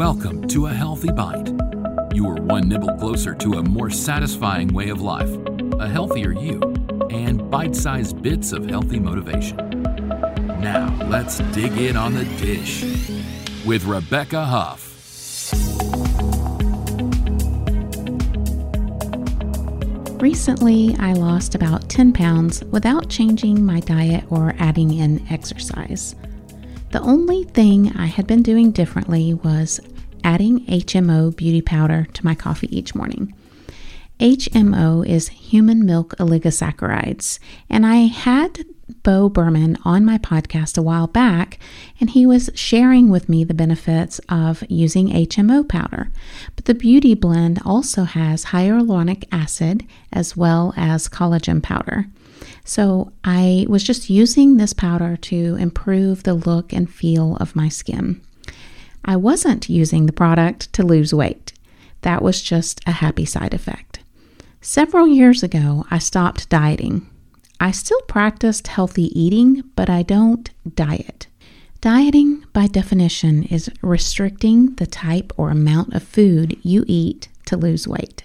Welcome to A Healthy Bite. You are one nibble closer to a more satisfying way of life, a healthier you, and bite sized bits of healthy motivation. Now, let's dig in on the dish with Rebecca Huff. Recently, I lost about 10 pounds without changing my diet or adding in exercise. The only thing I had been doing differently was adding HMO beauty powder to my coffee each morning. HMO is human milk oligosaccharides, and I had Bo Berman on my podcast a while back, and he was sharing with me the benefits of using HMO powder. But the beauty blend also has hyaluronic acid as well as collagen powder. So I was just using this powder to improve the look and feel of my skin. I wasn't using the product to lose weight. That was just a happy side effect. Several years ago, I stopped dieting. I still practiced healthy eating, but I don't diet. Dieting, by definition, is restricting the type or amount of food you eat to lose weight.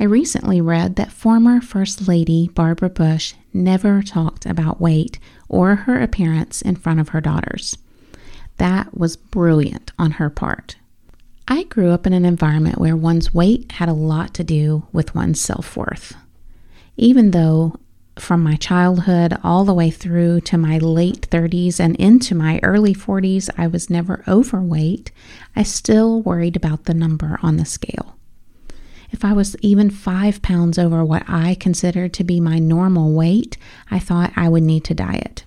I recently read that former First Lady Barbara Bush never talked about weight or her appearance in front of her daughters. That was brilliant on her part. I grew up in an environment where one's weight had a lot to do with one's self worth. Even though from my childhood all the way through to my late 30s and into my early 40s, I was never overweight, I still worried about the number on the scale. If I was even five pounds over what I considered to be my normal weight, I thought I would need to diet.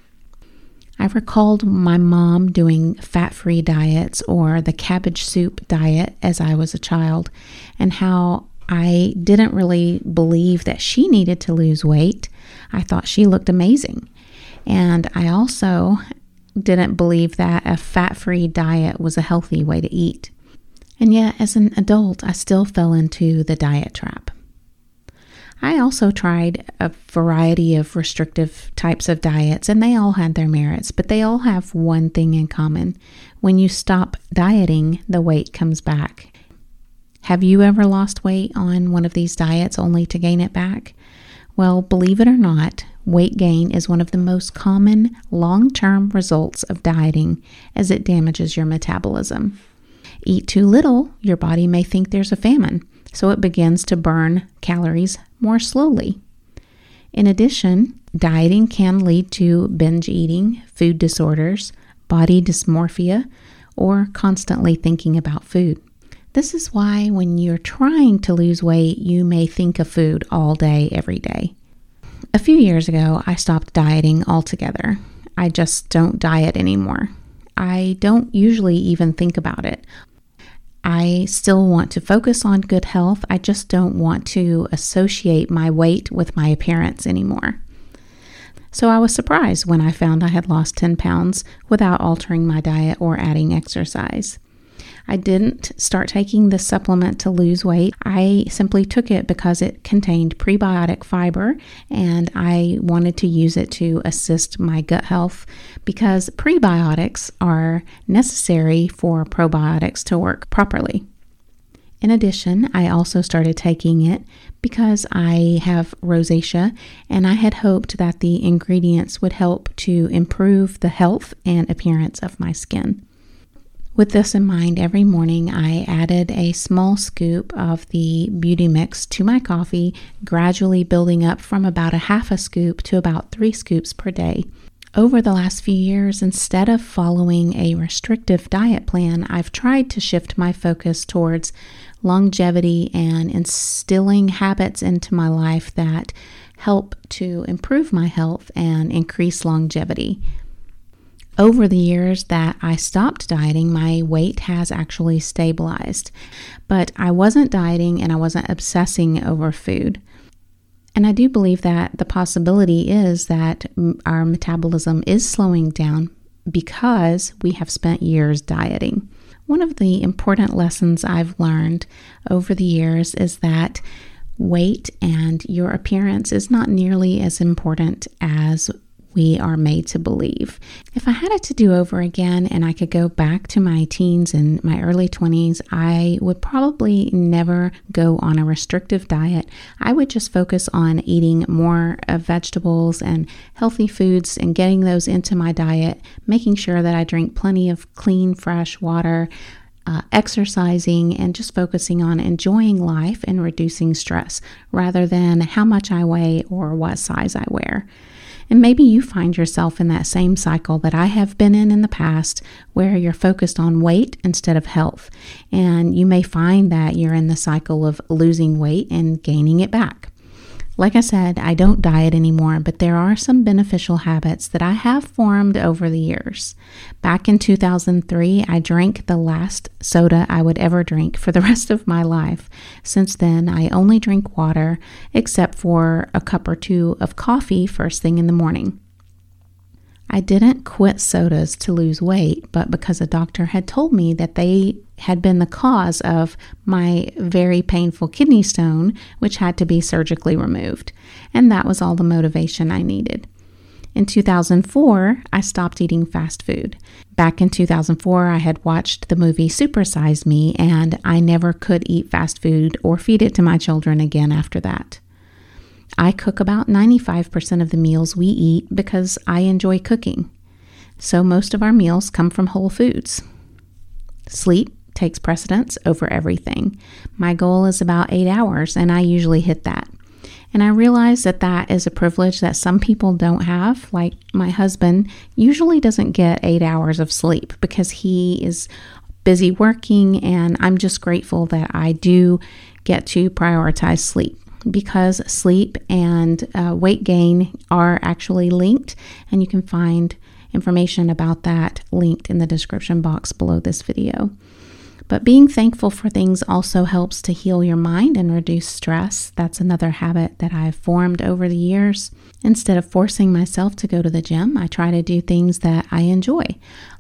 I recalled my mom doing fat free diets or the cabbage soup diet as I was a child, and how I didn't really believe that she needed to lose weight. I thought she looked amazing. And I also didn't believe that a fat free diet was a healthy way to eat. And yet, as an adult, I still fell into the diet trap. I also tried a variety of restrictive types of diets, and they all had their merits, but they all have one thing in common. When you stop dieting, the weight comes back. Have you ever lost weight on one of these diets only to gain it back? Well, believe it or not, weight gain is one of the most common long term results of dieting as it damages your metabolism. Eat too little, your body may think there's a famine, so it begins to burn calories more slowly. In addition, dieting can lead to binge eating, food disorders, body dysmorphia, or constantly thinking about food. This is why, when you're trying to lose weight, you may think of food all day, every day. A few years ago, I stopped dieting altogether. I just don't diet anymore. I don't usually even think about it. I still want to focus on good health. I just don't want to associate my weight with my appearance anymore. So I was surprised when I found I had lost 10 pounds without altering my diet or adding exercise. I didn't start taking this supplement to lose weight. I simply took it because it contained prebiotic fiber and I wanted to use it to assist my gut health because prebiotics are necessary for probiotics to work properly. In addition, I also started taking it because I have rosacea and I had hoped that the ingredients would help to improve the health and appearance of my skin. With this in mind, every morning I added a small scoop of the beauty mix to my coffee, gradually building up from about a half a scoop to about three scoops per day. Over the last few years, instead of following a restrictive diet plan, I've tried to shift my focus towards longevity and instilling habits into my life that help to improve my health and increase longevity. Over the years that I stopped dieting, my weight has actually stabilized. But I wasn't dieting and I wasn't obsessing over food. And I do believe that the possibility is that our metabolism is slowing down because we have spent years dieting. One of the important lessons I've learned over the years is that weight and your appearance is not nearly as important as we are made to believe. If I had it to do over again and I could go back to my teens and my early 20s, I would probably never go on a restrictive diet. I would just focus on eating more of vegetables and healthy foods and getting those into my diet, making sure that I drink plenty of clean, fresh water uh, exercising and just focusing on enjoying life and reducing stress rather than how much I weigh or what size I wear. And maybe you find yourself in that same cycle that I have been in in the past where you're focused on weight instead of health. And you may find that you're in the cycle of losing weight and gaining it back. Like I said, I don't diet anymore, but there are some beneficial habits that I have formed over the years. Back in 2003, I drank the last soda I would ever drink for the rest of my life. Since then, I only drink water, except for a cup or two of coffee first thing in the morning. I didn't quit sodas to lose weight, but because a doctor had told me that they had been the cause of my very painful kidney stone, which had to be surgically removed. And that was all the motivation I needed. In 2004, I stopped eating fast food. Back in 2004, I had watched the movie Supersize Me, and I never could eat fast food or feed it to my children again after that. I cook about 95% of the meals we eat because I enjoy cooking. So most of our meals come from whole foods. Sleep takes precedence over everything. My goal is about eight hours, and I usually hit that. And I realize that that is a privilege that some people don't have. Like my husband usually doesn't get eight hours of sleep because he is busy working, and I'm just grateful that I do get to prioritize sleep because sleep and uh, weight gain are actually linked, and you can find information about that linked in the description box below this video. But being thankful for things also helps to heal your mind and reduce stress. That's another habit that I've formed over the years. Instead of forcing myself to go to the gym, I try to do things that I enjoy,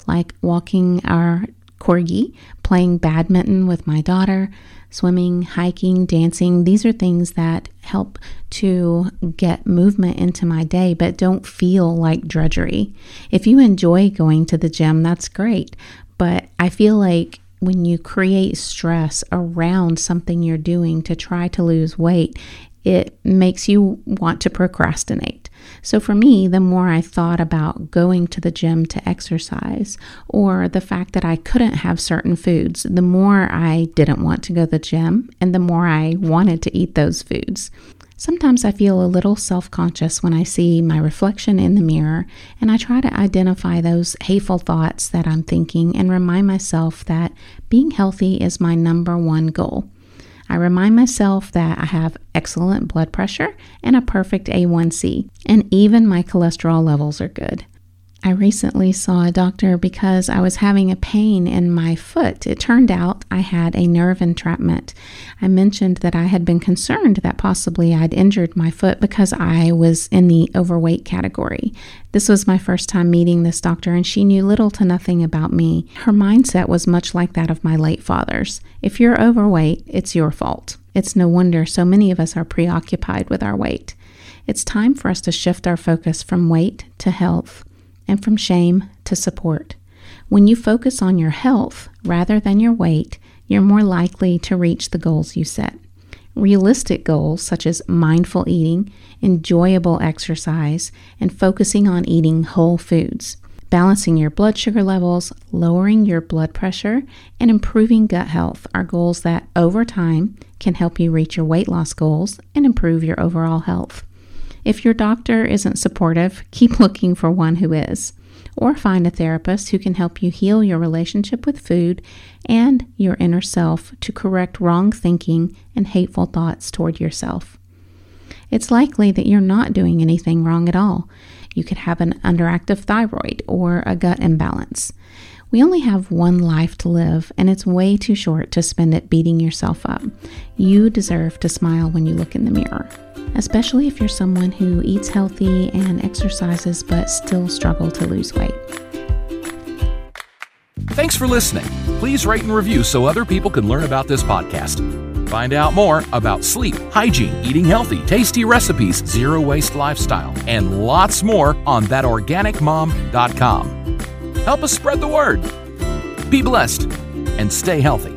like walking our corgi, playing badminton with my daughter, swimming, hiking, dancing. These are things that help to get movement into my day, but don't feel like drudgery. If you enjoy going to the gym, that's great. But I feel like when you create stress around something you're doing to try to lose weight, it makes you want to procrastinate. So, for me, the more I thought about going to the gym to exercise, or the fact that I couldn't have certain foods, the more I didn't want to go to the gym, and the more I wanted to eat those foods. Sometimes I feel a little self conscious when I see my reflection in the mirror, and I try to identify those hateful thoughts that I'm thinking and remind myself that being healthy is my number one goal. I remind myself that I have excellent blood pressure and a perfect A1C, and even my cholesterol levels are good. I recently saw a doctor because I was having a pain in my foot. It turned out I had a nerve entrapment. I mentioned that I had been concerned that possibly I'd injured my foot because I was in the overweight category. This was my first time meeting this doctor, and she knew little to nothing about me. Her mindset was much like that of my late father's. If you're overweight, it's your fault. It's no wonder so many of us are preoccupied with our weight. It's time for us to shift our focus from weight to health and from shame to support. When you focus on your health rather than your weight, you're more likely to reach the goals you set. Realistic goals such as mindful eating, enjoyable exercise, and focusing on eating whole foods, balancing your blood sugar levels, lowering your blood pressure, and improving gut health are goals that over time can help you reach your weight loss goals and improve your overall health. If your doctor isn't supportive, keep looking for one who is. Or find a therapist who can help you heal your relationship with food and your inner self to correct wrong thinking and hateful thoughts toward yourself. It's likely that you're not doing anything wrong at all. You could have an underactive thyroid or a gut imbalance. We only have one life to live, and it's way too short to spend it beating yourself up. You deserve to smile when you look in the mirror especially if you're someone who eats healthy and exercises but still struggle to lose weight. Thanks for listening. Please rate and review so other people can learn about this podcast. Find out more about sleep, hygiene, eating healthy, tasty recipes, zero waste lifestyle, and lots more on thatorganicmom.com. Help us spread the word. Be blessed and stay healthy.